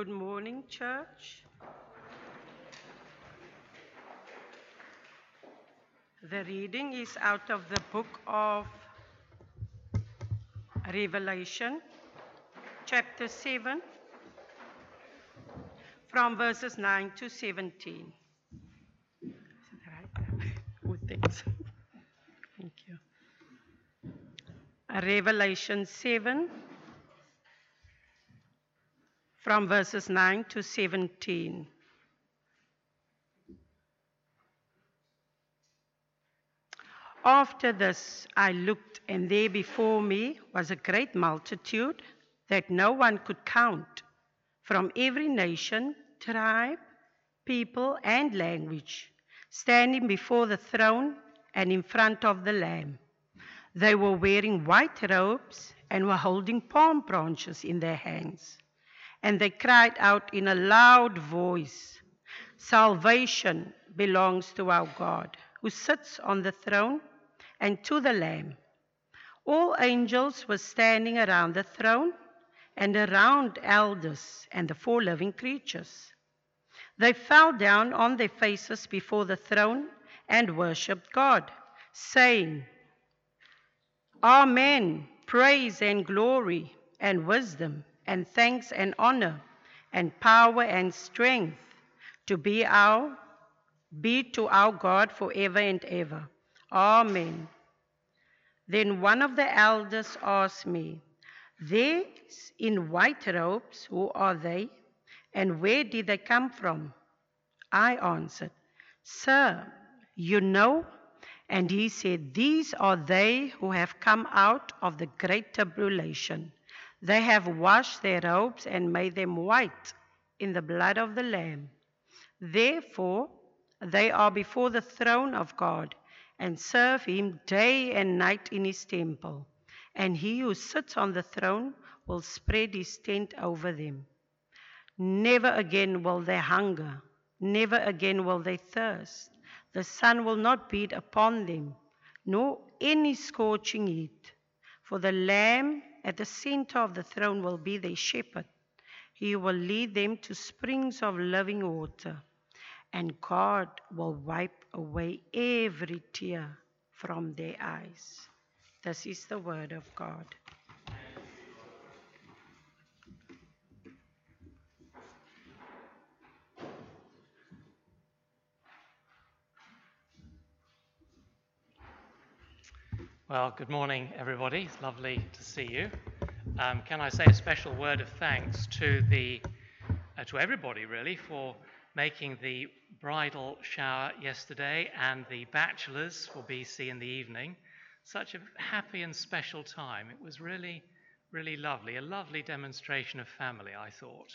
Good morning, church. The reading is out of the book of Revelation, chapter 7, from verses 9 to 17. Is right? Oh, thanks. Thank you. Revelation 7, from verses 9 to 17. After this, I looked, and there before me was a great multitude that no one could count, from every nation, tribe, people, and language, standing before the throne and in front of the Lamb. They were wearing white robes and were holding palm branches in their hands. And they cried out in a loud voice Salvation belongs to our God, who sits on the throne, and to the Lamb. All angels were standing around the throne and around elders and the four living creatures. They fell down on their faces before the throne and worshipped God, saying, Amen, praise and glory and wisdom and thanks and honor and power and strength to be our be to our God forever and ever. Amen. Then one of the elders asked me, These in white robes, who are they? And where did they come from? I answered, Sir, you know. And he said, These are they who have come out of the great tribulation. They have washed their robes and made them white in the blood of the Lamb. Therefore, they are before the throne of God and serve him day and night in his temple. And he who sits on the throne will spread his tent over them. Never again will they hunger, never again will they thirst. The sun will not beat upon them, nor any scorching heat. For the Lamb at the center of the throne will be their shepherd. He will lead them to springs of living water, and God will wipe away every tear from their eyes. This is the word of God. Well, good morning, everybody. It's lovely to see you. Um, can I say a special word of thanks to the uh, to everybody really for making the bridal shower yesterday and the bachelors for BC in the evening such a happy and special time. It was really, really lovely. A lovely demonstration of family, I thought.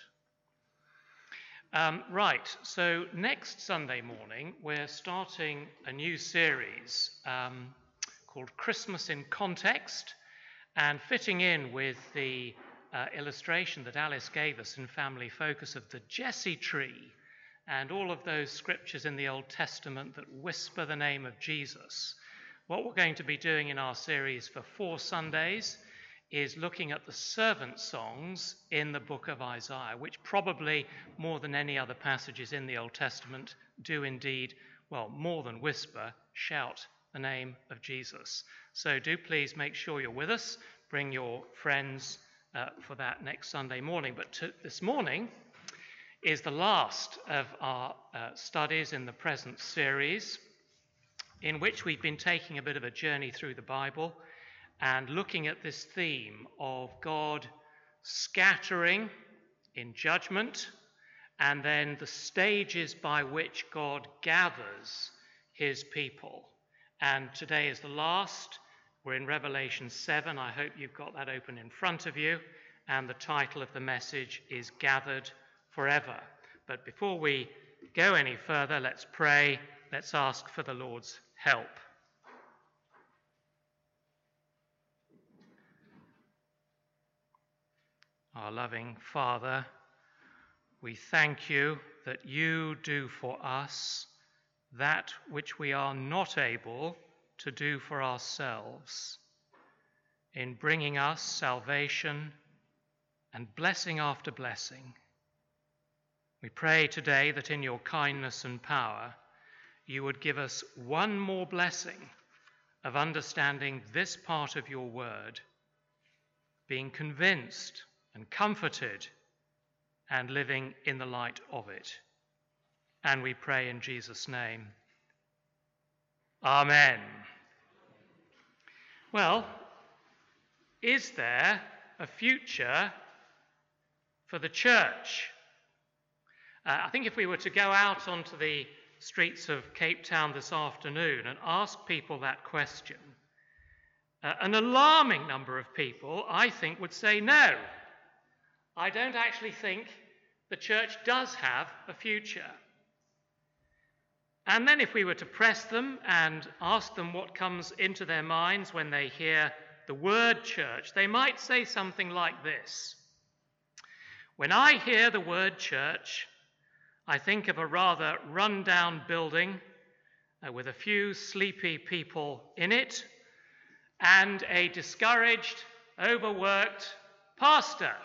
Um, right, so next Sunday morning, we're starting a new series um, called Christmas in Context, and fitting in with the uh, illustration that Alice gave us in Family Focus of the Jesse tree and all of those scriptures in the Old Testament that whisper the name of Jesus. What we're going to be doing in our series for four Sundays is looking at the servant songs in the book of Isaiah, which probably more than any other passages in the Old Testament do indeed, well, more than whisper, shout the name of Jesus. So do please make sure you're with us. Bring your friends uh, for that next Sunday morning. But to, this morning, is the last of our uh, studies in the present series, in which we've been taking a bit of a journey through the Bible and looking at this theme of God scattering in judgment and then the stages by which God gathers his people. And today is the last. We're in Revelation 7. I hope you've got that open in front of you. And the title of the message is Gathered forever. But before we go any further, let's pray. Let's ask for the Lord's help. Our loving Father, we thank you that you do for us that which we are not able to do for ourselves in bringing us salvation and blessing after blessing We pray today that in your kindness and power, you would give us one more blessing of understanding this part of your word, being convinced and comforted and living in the light of it. And we pray in Jesus' name. Amen. Well, is there a future for the church? Uh, I think if we were to go out onto the streets of Cape Town this afternoon and ask people that question, uh, an alarming number of people, I think, would say no. I don't actually think the church does have a future. And then, if we were to press them and ask them what comes into their minds when they hear the word church, they might say something like this When I hear the word church, I think of a rather run down building uh, with a few sleepy people in it and a discouraged, overworked pastor.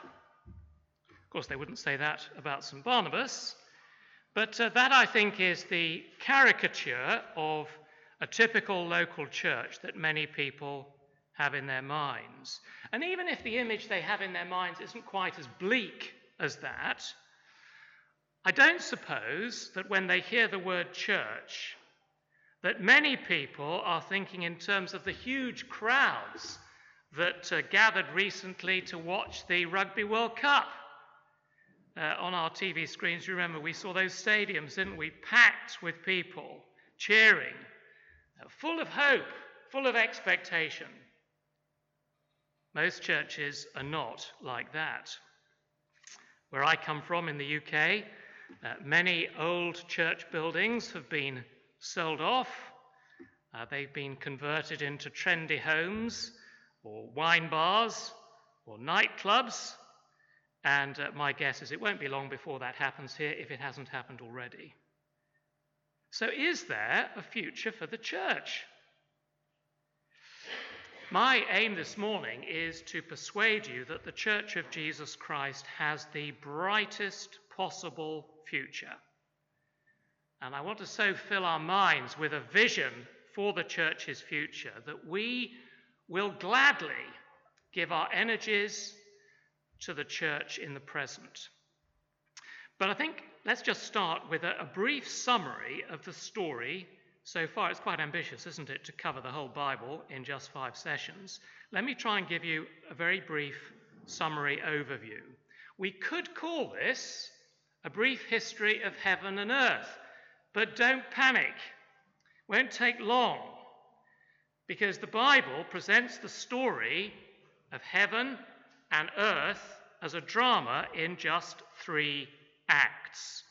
Of course, they wouldn't say that about St. Barnabas, but uh, that I think is the caricature of a typical local church that many people have in their minds. And even if the image they have in their minds isn't quite as bleak as that, I don't suppose that when they hear the word church, that many people are thinking in terms of the huge crowds that uh, gathered recently to watch the Rugby World Cup uh, on our TV screens, you remember we saw those stadiums, didn't we? Packed with people cheering, uh, full of hope, full of expectation. Most churches are not like that. Where I come from in the UK, uh, many old church buildings have been sold off. Uh, they've been converted into trendy homes or wine bars or nightclubs. And uh, my guess is it won't be long before that happens here if it hasn't happened already. So, is there a future for the church? My aim this morning is to persuade you that the Church of Jesus Christ has the brightest possible future. And I want to so fill our minds with a vision for the church's future that we will gladly give our energies to the church in the present. But I think let's just start with a, a, brief summary of the story so far. It's quite ambitious, isn't it, to cover the whole Bible in just five sessions. Let me try and give you a very brief summary overview. We could call this a brief history of heaven and earth, but don't panic. Won't take long because the Bible presents the story of heaven and earth as a drama in just three acts.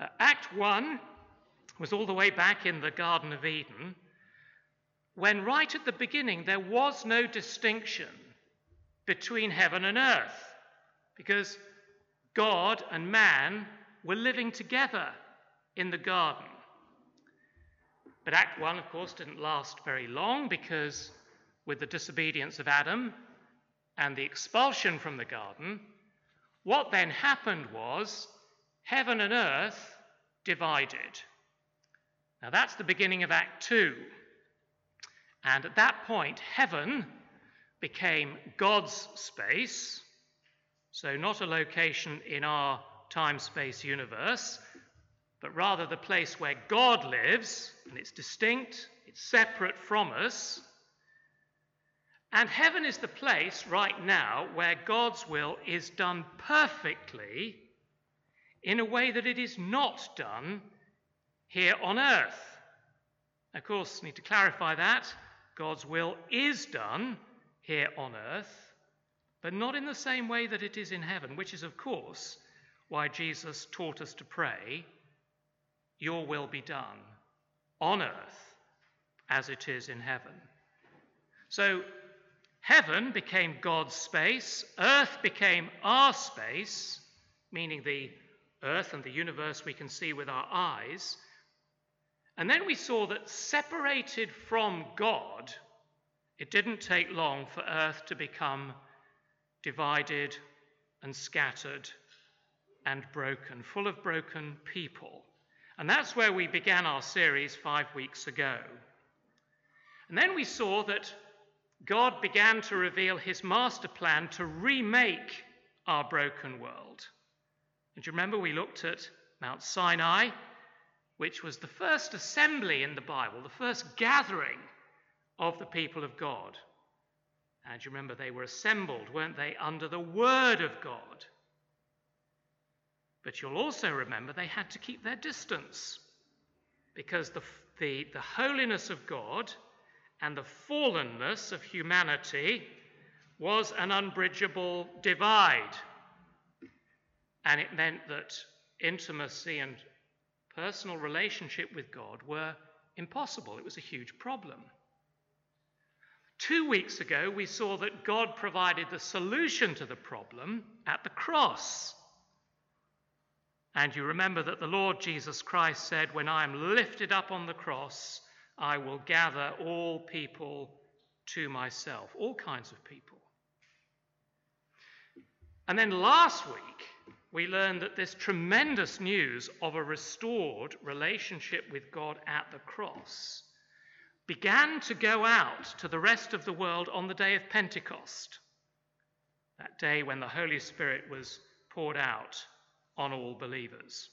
Uh, Act 1 was all the way back in the Garden of Eden, when right at the beginning there was no distinction between heaven and earth, because God and man were living together in the garden. But Act 1, of course, didn't last very long because with the disobedience of Adam, and the expulsion from the garden, what then happened was heaven and earth divided. Now that's the beginning of Act 2. And at that point, heaven became God's space, so not a location in our time space universe, but rather the place where God lives, and it's distinct, it's separate from us. And heaven is the place right now where God's will is done perfectly in a way that it is not done here on earth. Of course, need to clarify that. God's will is done here on earth, but not in the same way that it is in heaven, which is, of course, why Jesus taught us to pray, Your will be done on earth as it is in heaven. So, Heaven became God's space, earth became our space, meaning the earth and the universe we can see with our eyes. And then we saw that separated from God, it didn't take long for earth to become divided and scattered and broken, full of broken people. And that's where we began our series five weeks ago. And then we saw that God began to reveal his master plan to remake our broken world. And you remember we looked at Mount Sinai, which was the first assembly in the Bible, the first gathering of the people of God. And you remember they were assembled, weren't they, under the Word of God. But you'll also remember they had to keep their distance because the, the, the holiness of God and the fallenness of humanity was an unbridgeable divide. And it meant that intimacy and personal relationship with God were impossible. It was a huge problem. Two weeks ago, we saw that God provided the solution to the problem at the cross. And you remember that the Lord Jesus Christ said, When I am lifted up on the cross, I will gather all people to myself, all kinds of people. And then last week, we learned that this tremendous news of a restored relationship with God at the cross began to go out to the rest of the world on the day of Pentecost, that day when the Holy Spirit was poured out on all believers.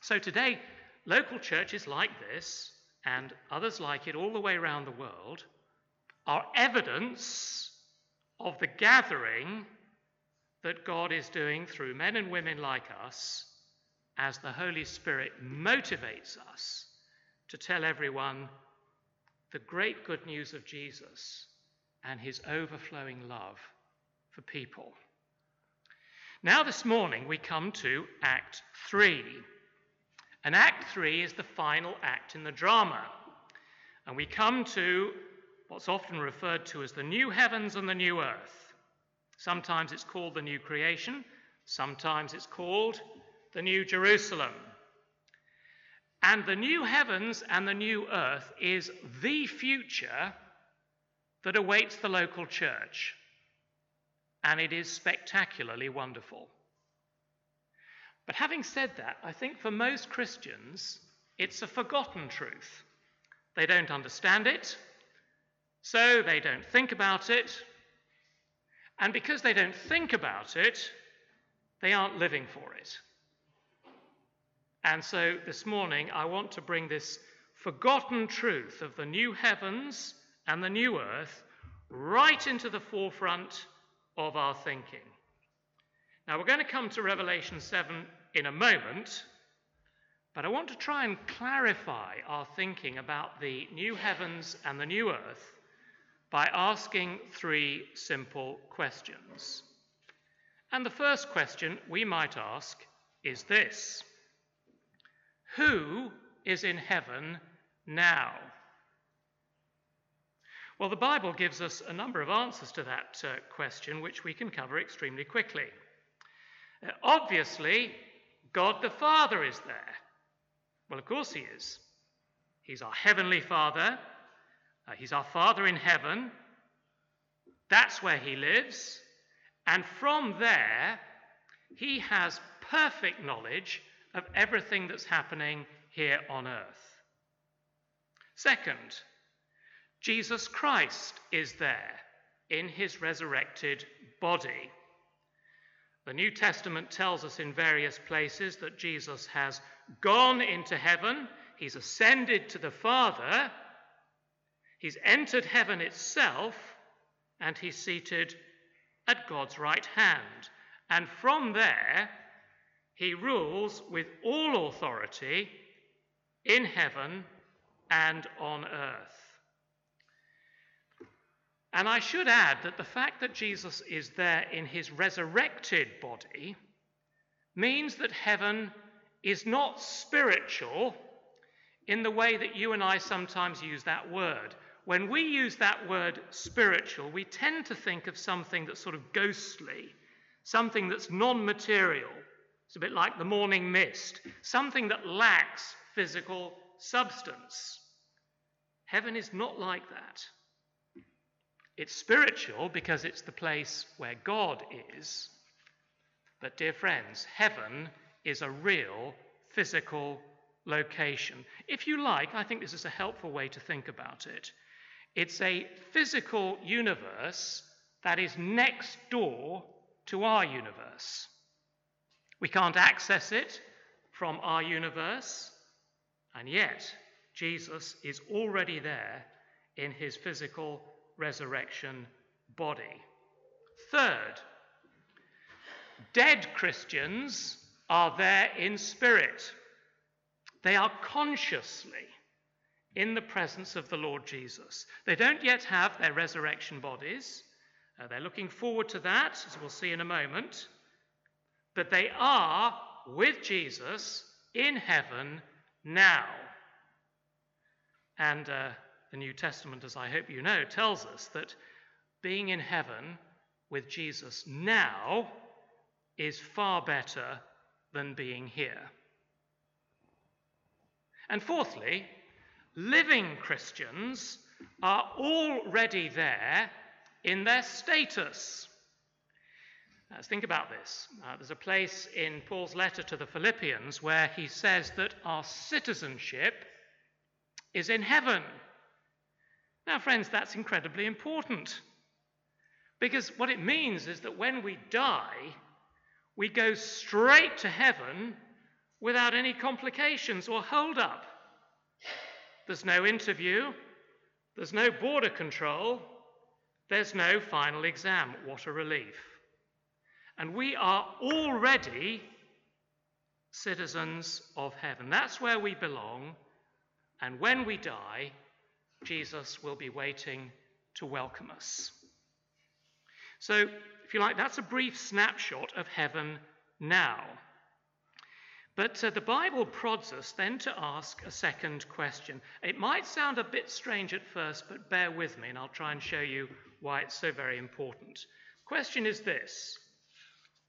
So today, local churches like this and others like it all the way around the world are evidence of the gathering that God is doing through men and women like us as the Holy Spirit motivates us to tell everyone the great good news of Jesus and his overflowing love for people. Now, this morning, we come to Act 3. And Act 3 is the final act in the drama. And we come to what's often referred to as the new heavens and the new earth. Sometimes it's called the new creation, sometimes it's called the new Jerusalem. And the new heavens and the new earth is the future that awaits the local church and it is spectacularly wonderful. But having said that, I think for most Christians, it's a forgotten truth. They don't understand it, so they don't think about it, and because they don't think about it, they aren't living for it. And so this morning, I want to bring this forgotten truth of the new heavens and the new earth right into the forefront of our thinking. Now, we're going to come to Revelation 7 in a moment, but I want to try and clarify our thinking about the new heavens and the new earth by asking three simple questions. And the first question we might ask is this Who is in heaven now? Well, the Bible gives us a number of answers to that uh, question, which we can cover extremely quickly. Obviously, God the Father is there. Well, of course, He is. He's our Heavenly Father, uh, He's our Father in heaven. That's where He lives. And from there, He has perfect knowledge of everything that's happening here on earth. Second, Jesus Christ is there in his resurrected body. The New Testament tells us in various places that Jesus has gone into heaven, he's ascended to the Father, he's entered heaven itself, and he's seated at God's right hand. And from there, he rules with all authority in heaven and on earth. And I should add that the fact that Jesus is there in his resurrected body means that heaven is not spiritual in the way that you and I sometimes use that word. When we use that word spiritual, we tend to think of something that's sort of ghostly, something that's non material. It's a bit like the morning mist, something that lacks physical substance. Heaven is not like that. It's spiritual because it's the place where God is, But, dear friends, heaven is a real physical location. If you like, I think this is a helpful way to think about it. It's a physical universe that is next door to our universe. We can't access it from our universe, and yet Jesus is already there in his physical resurrection body. Third, dead Christians are there in spirit. They are consciously in the presence of the Lord Jesus. They don't yet have their resurrection bodies. Uh, they're looking forward to that, as we'll see in a moment. But they are with Jesus in heaven now. And uh, the New Testament, as I hope you know, tells us that being in heaven with Jesus now is far better than being here. And fourthly, living Christians are already there in their status. Let's think about this. Uh, there's a place in Paul's letter to the Philippians where he says that our citizenship is in heaven. Now, friends, that's incredibly important. Because what it means is that when we die, we go straight to heaven without any complications or hold up. There's no interview, there's no border control, there's no final exam. What a relief. And we are already citizens of heaven. That's where we belong. And when we die, Jesus will be waiting to welcome us. So, if you like, that's a brief snapshot of heaven now. But uh, the Bible prods us then to ask a second question. It might sound a bit strange at first, but bear with me and I'll try and show you why it's so very important. The question is this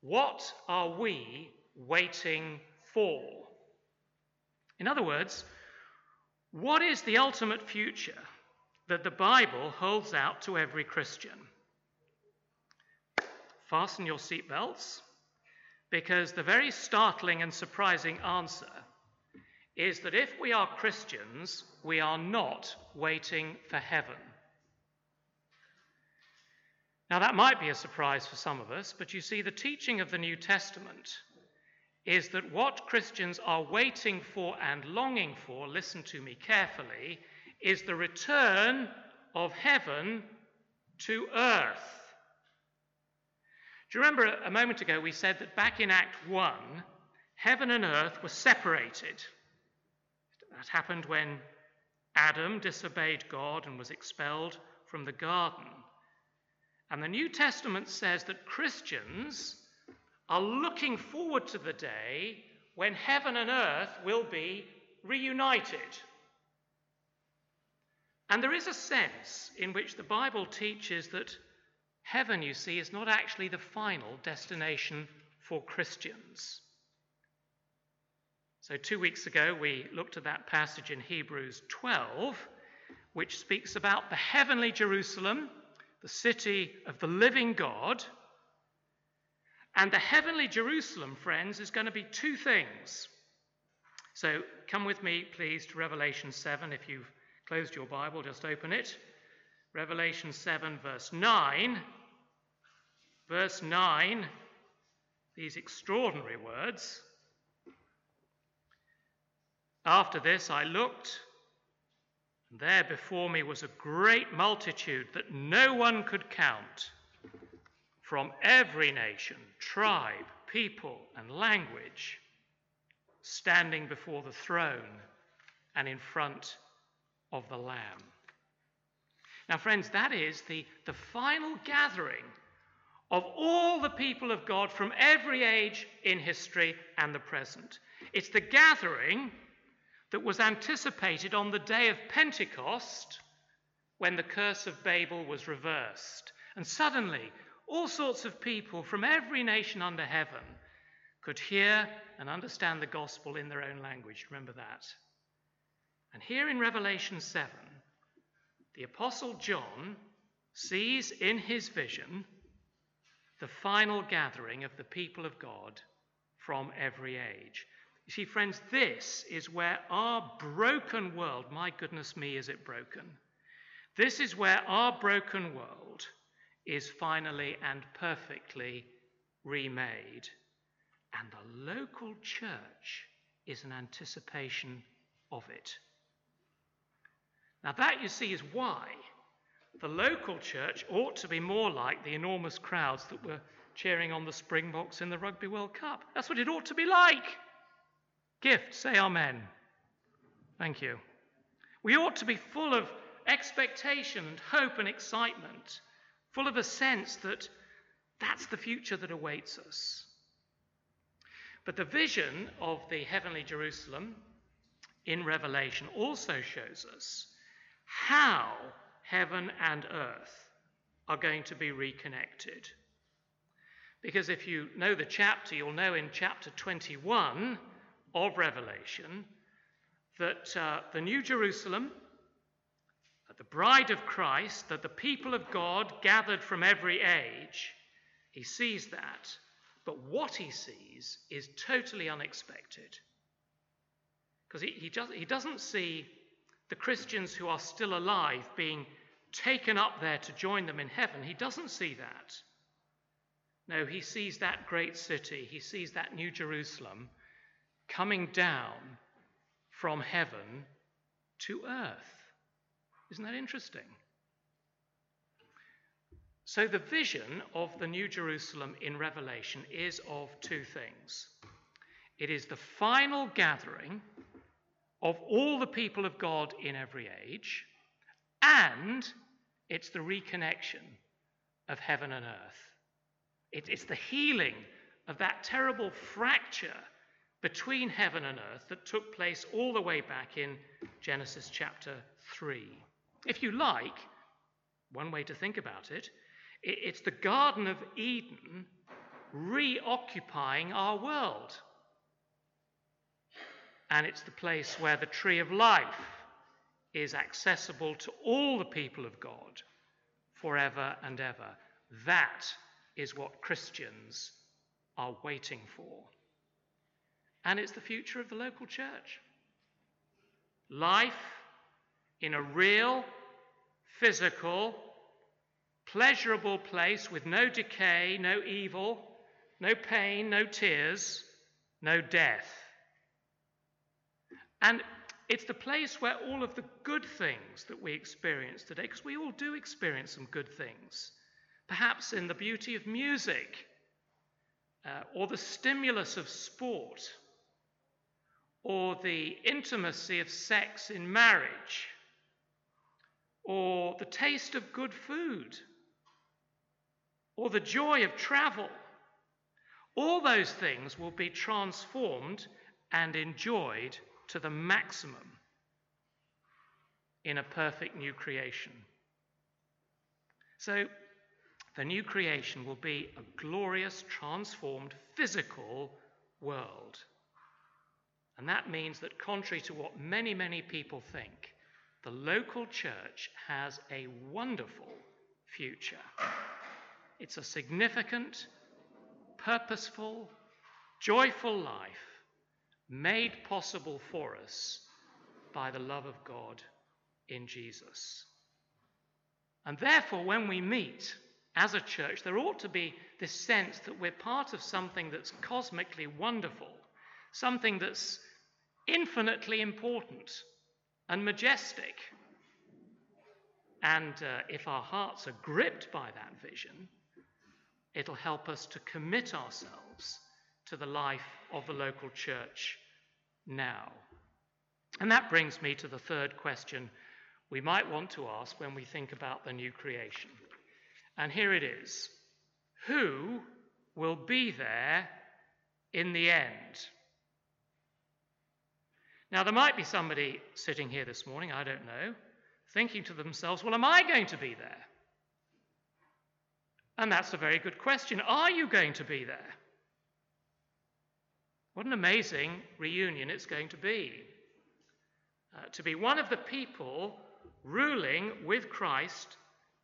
What are we waiting for? In other words, what is the ultimate future that the Bible holds out to every Christian? Fasten your seatbelts because the very startling and surprising answer is that if we are Christians, we are not waiting for heaven. Now, that might be a surprise for some of us, but you see, the teaching of the New Testament is that what Christians are waiting for and longing for, listen to me carefully, is the return of heaven to earth. Do you remember a moment ago we said that back in Act 1, heaven and earth were separated? That happened when Adam disobeyed God and was expelled from the garden. And the New Testament says that Christians are looking forward to the day when heaven and earth will be reunited. And there is a sense in which the Bible teaches that Heaven, you see, is not actually the final destination for Christians. So, two weeks ago, we looked at that passage in Hebrews 12, which speaks about the heavenly Jerusalem, the city of the living God. And the heavenly Jerusalem, friends, is going to be two things. So, come with me, please, to Revelation 7. If you've closed your Bible, just open it. Revelation 7, verse 9. Verse 9, these extraordinary words. After this I looked, and there before me was a great multitude that no one could count, from every nation, tribe, people, and language, standing before the throne and in front of the Lamb. Now, friends, that is the, the final gathering of all the people of God from every age in history and the present. It's the gathering that was anticipated on the day of Pentecost when the curse of Babel was reversed. And suddenly, all sorts of people from every nation under heaven could hear and understand the gospel in their own language. Remember that. And here in Revelation 7, the Apostle John sees in his vision the final gathering of the people of God from every age. You see, friends, this is where our broken world, my goodness me, is it broken? This is where our broken world is finally and perfectly remade. And the local church is an anticipation of it. Now, that you see is why the local church ought to be more like the enormous crowds that were cheering on the Springboks in the Rugby World Cup. That's what it ought to be like. Gift, say amen. Thank you. We ought to be full of expectation and hope and excitement, full of a sense that that's the future that awaits us. But the vision of the heavenly Jerusalem in Revelation also shows us how heaven and earth are going to be reconnected. Because if you know the chapter, you'll know in chapter 21 of Revelation that uh, the New Jerusalem, the bride of Christ, that the people of God gathered from every age, he sees that. But what he sees is totally unexpected. Because he, he, just, he doesn't see the Christians who are still alive being taken up there to join them in heaven. He doesn't see that. No, he sees that great city, he sees that New Jerusalem coming down from heaven to earth. Isn't that interesting? So, the vision of the New Jerusalem in Revelation is of two things it is the final gathering of all the people of God in every age, and it's the reconnection of heaven and earth. It, it's the healing of that terrible fracture between heaven and earth that took place all the way back in Genesis chapter 3. If you like, one way to think about it, it it's the Garden of Eden reoccupying our world. And it's the place where the tree of life is accessible to all the people of God forever and ever. That is what Christians are waiting for. And it's the future of the local church. Life in a real, physical, pleasurable place with no decay, no evil, no pain, no tears, no death. And it's the place where all of the good things that we experience today, because we all do experience some good things, perhaps in the beauty of music, uh, or the stimulus of sport, or the intimacy of sex in marriage, or the taste of good food, or the joy of travel. All those things will be transformed and enjoyed to the maximum in a perfect new creation. So, the new creation will be a glorious, transformed, physical world. And that means that, contrary to what many, many people think, the local church has a wonderful future. It's a significant, purposeful, joyful life made possible for us by the love of God in Jesus. And therefore, when we meet as a church, there ought to be this sense that we're part of something that's cosmically wonderful, something that's infinitely important and majestic. And uh, if our hearts are gripped by that vision, it'll help us to commit ourselves to the life of the local church now. And that brings me to the third question we might want to ask when we think about the new creation. And here it is Who will be there in the end? Now, there might be somebody sitting here this morning, I don't know, thinking to themselves, well, am I going to be there? And that's a very good question. Are you going to be there? What an amazing reunion it's going to be. Uh, to be one of the people ruling with Christ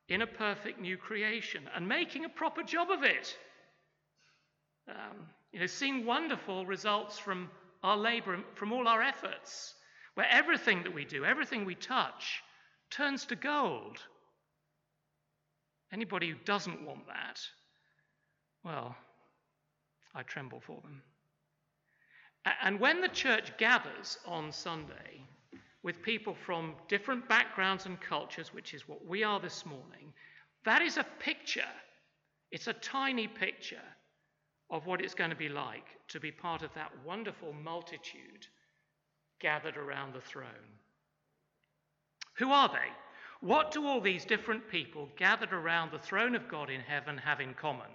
in a perfect new creation and making a proper job of it. Um, you know, seeing wonderful results from our labor, from all our efforts, where everything that we do, everything we touch, turns to gold. Anybody who doesn't want that, well, I tremble for them. And when the church gathers on Sunday with people from different backgrounds and cultures, which is what we are this morning, that is a picture. It's a tiny picture of what it's going to be like to be part of that wonderful multitude gathered around the throne. Who are they? What do all these different people gathered around the throne of God in heaven have in common?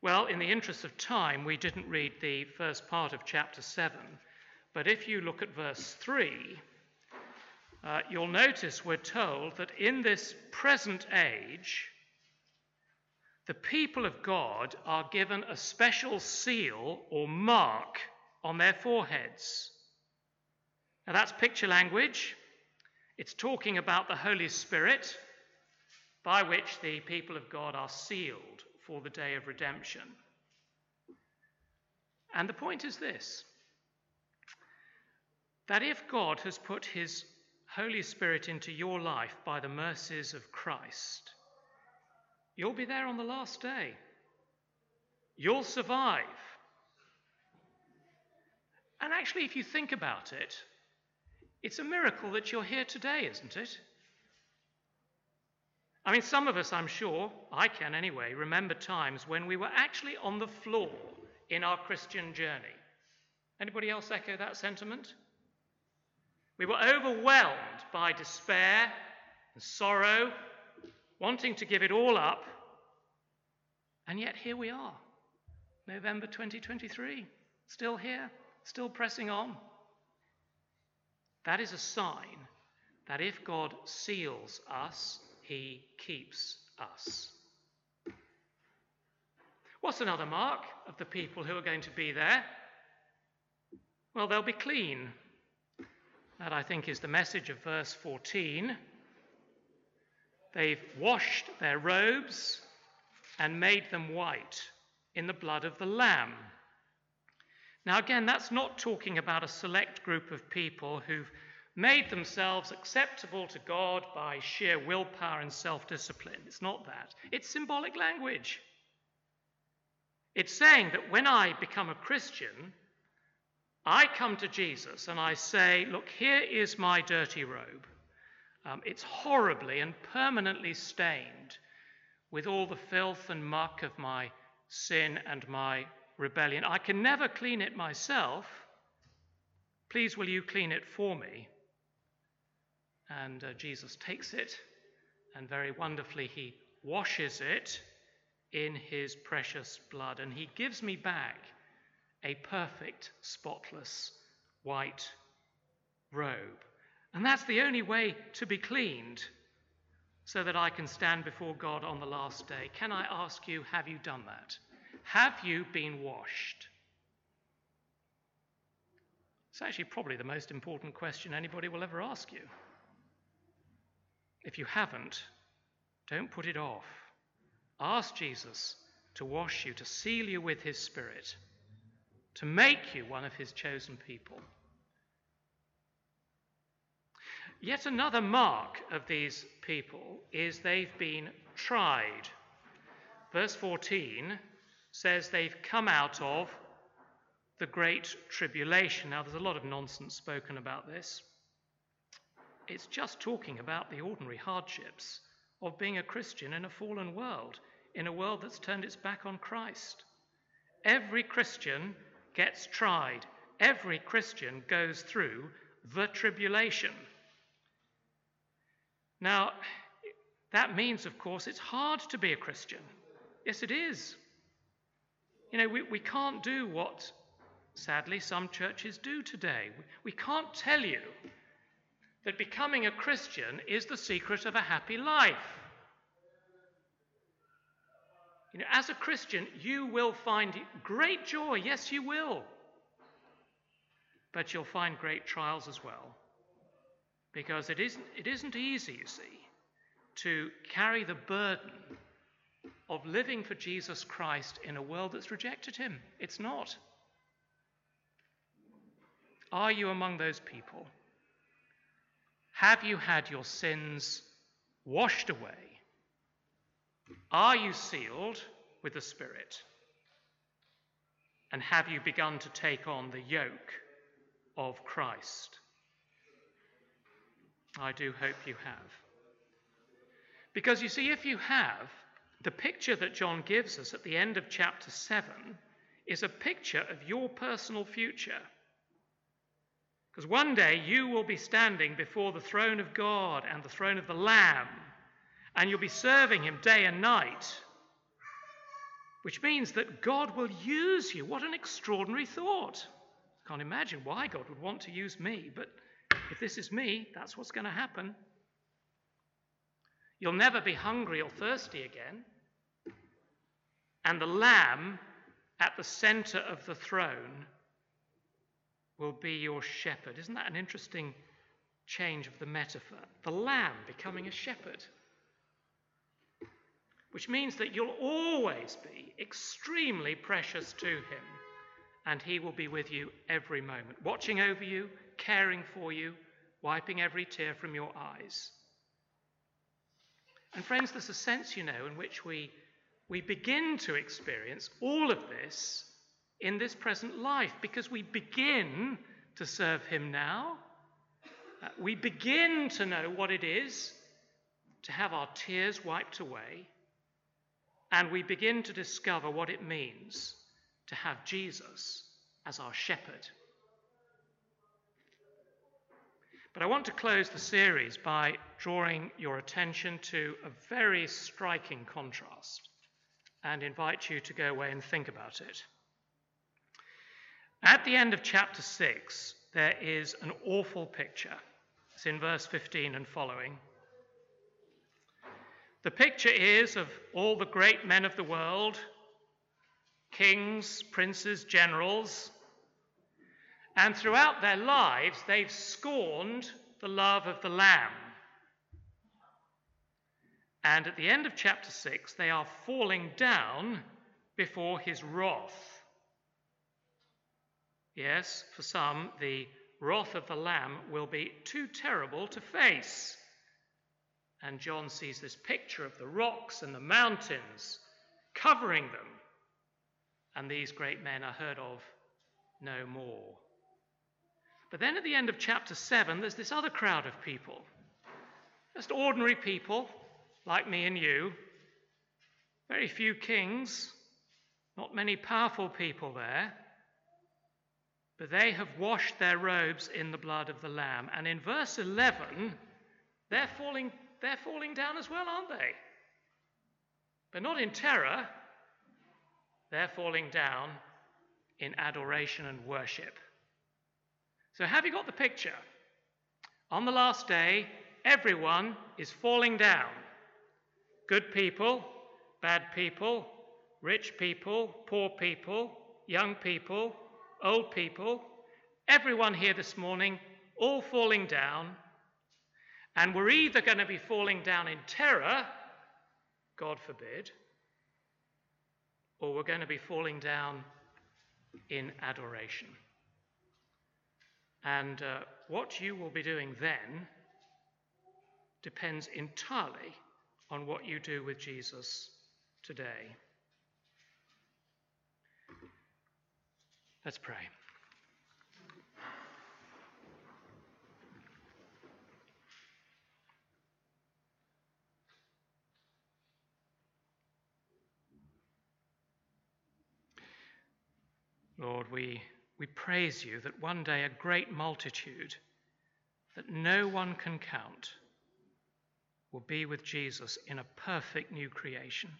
Well, in the interest of time, we didn't read the first part of chapter 7, but if you look at verse 3, uh, you'll notice we're told that in this present age, the people of God are given a special seal or mark on their foreheads. Now, that's picture language. It's talking about the Holy Spirit by which the people of God are sealed for the day of redemption. And the point is this that if God has put his Holy Spirit into your life by the mercies of Christ, you'll be there on the last day. You'll survive. And actually, if you think about it, it's a miracle that you're here today, isn't it? I mean, some of us, I'm sure, I can anyway, remember times when we were actually on the floor in our Christian journey. Anybody else echo that sentiment? We were overwhelmed by despair and sorrow, wanting to give it all up. And yet here we are, November 2023, still here, still pressing on. That is a sign that if God seals us, he keeps us. What's another mark of the people who are going to be there? Well, they'll be clean. That, I think, is the message of verse 14. They've washed their robes and made them white in the blood of the Lamb. Now, again, that's not talking about a select group of people who've made themselves acceptable to God by sheer willpower and self discipline. It's not that, it's symbolic language. It's saying that when I become a Christian, I come to Jesus and I say, Look, here is my dirty robe. Um, it's horribly and permanently stained with all the filth and muck of my sin and my rebellion. I can never clean it myself. Please, will you clean it for me? And uh, Jesus takes it, and very wonderfully, he washes it in his precious blood, and he gives me back a perfect, spotless, white robe. And that's the only way to be cleaned so that I can stand before God on the last day. Can I ask you, have you done that? Have you been washed? It's actually probably the most important question anybody will ever ask you. If you haven't, don't put it off. Ask Jesus to wash you, to seal you with his Spirit, to make you one of his chosen people. Yet another mark of these people is they've been tried. Verse 14 says they've come out of the great tribulation. Now, there's a lot of nonsense spoken about this. It's just talking about the ordinary hardships of being a Christian in a fallen world, in a world that's turned its back on Christ. Every Christian gets tried, every Christian goes through the tribulation. Now, that means, of course, it's hard to be a Christian. Yes, it is. You know, we, we can't do what, sadly, some churches do today. We, we can't tell you that becoming a Christian is the secret of a happy life. You know, as a Christian, you will find great joy. Yes, you will. But you'll find great trials as well. Because it isn't, it isn't easy, you see. to carry the burden of living for Jesus Christ in a world that's rejected him. It's not. Are you among those people? Have you had your sins washed away? Are you sealed with the Spirit? And have you begun to take on the yoke of Christ? I do hope you have. Because you see, if you have, the picture that John gives us at the end of chapter 7 is a picture of your personal future. Because one day you will be standing before the throne of God and the throne of the Lamb, and you'll be serving Him day and night. Which means that God will use you. What an extraordinary thought! I can't imagine why God would want to use me, but if this is me, that's what's going to happen. You'll never be hungry or thirsty again. And the Lamb at the center of the throne will be your shepherd. Isn't that an interesting change of the metaphor? The lamb becoming a shepherd. Which means that you'll always be extremely precious to him, and he will be with you every moment, watching over you, caring for you, wiping every tear from your eyes. And, friends, there's a sense, you know, in which we, we begin to experience all of this in this present life because we begin to serve Him now. Uh, we begin to know what it is to have our tears wiped away, and we begin to discover what it means to have Jesus as our shepherd. But I want to close the series by drawing your attention to a very striking contrast and invite you to go away and think about it. At the end of chapter 6, there is an awful picture. It's in verse 15 and following. The picture is of all the great men of the world kings, princes, generals, and throughout their lives, they've scorned the love of the Lamb. And at the end of chapter 6, they are falling down before his wrath. Yes, for some, the wrath of the Lamb will be too terrible to face. And John sees this picture of the rocks and the mountains covering them. And these great men are heard of no more. But then at the end of chapter 7, there's this other crowd of people. Just ordinary people like me and you. Very few kings, not many powerful people there. But they have washed their robes in the blood of the Lamb. And in verse 11, they're falling, they're falling down as well, aren't they? But not in terror, they're falling down in adoration and worship. So, have you got the picture? On the last day, everyone is falling down. Good people, bad people, rich people, poor people, young people, old people, everyone here this morning, all falling down. And we're either going to be falling down in terror, God forbid, or we're going to be falling down in adoration. And uh, what you will be doing then depends entirely on what you do with Jesus today. Let's pray. Lord, we, we praise you that one day a great multitude that no one can count will be with Jesus in a perfect new creation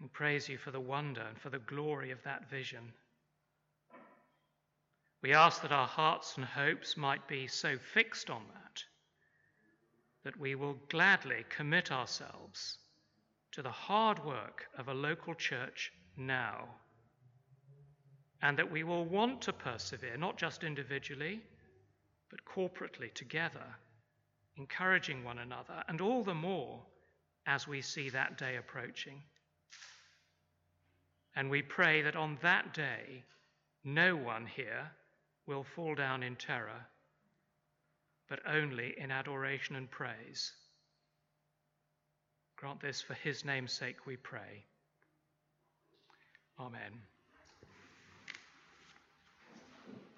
and praise you for the wonder and for the glory of that vision. We ask that our hearts and hopes might be so fixed on that that we will gladly commit ourselves to the hard work of a local church now, and that we will want to persevere, not just individually, but corporately together, encouraging one another, and all the more as we see that day approaching. And we pray that on that day, no one here will fall down in terror, but only in adoration and praise. Grant this for his name's sake, we pray. Amen.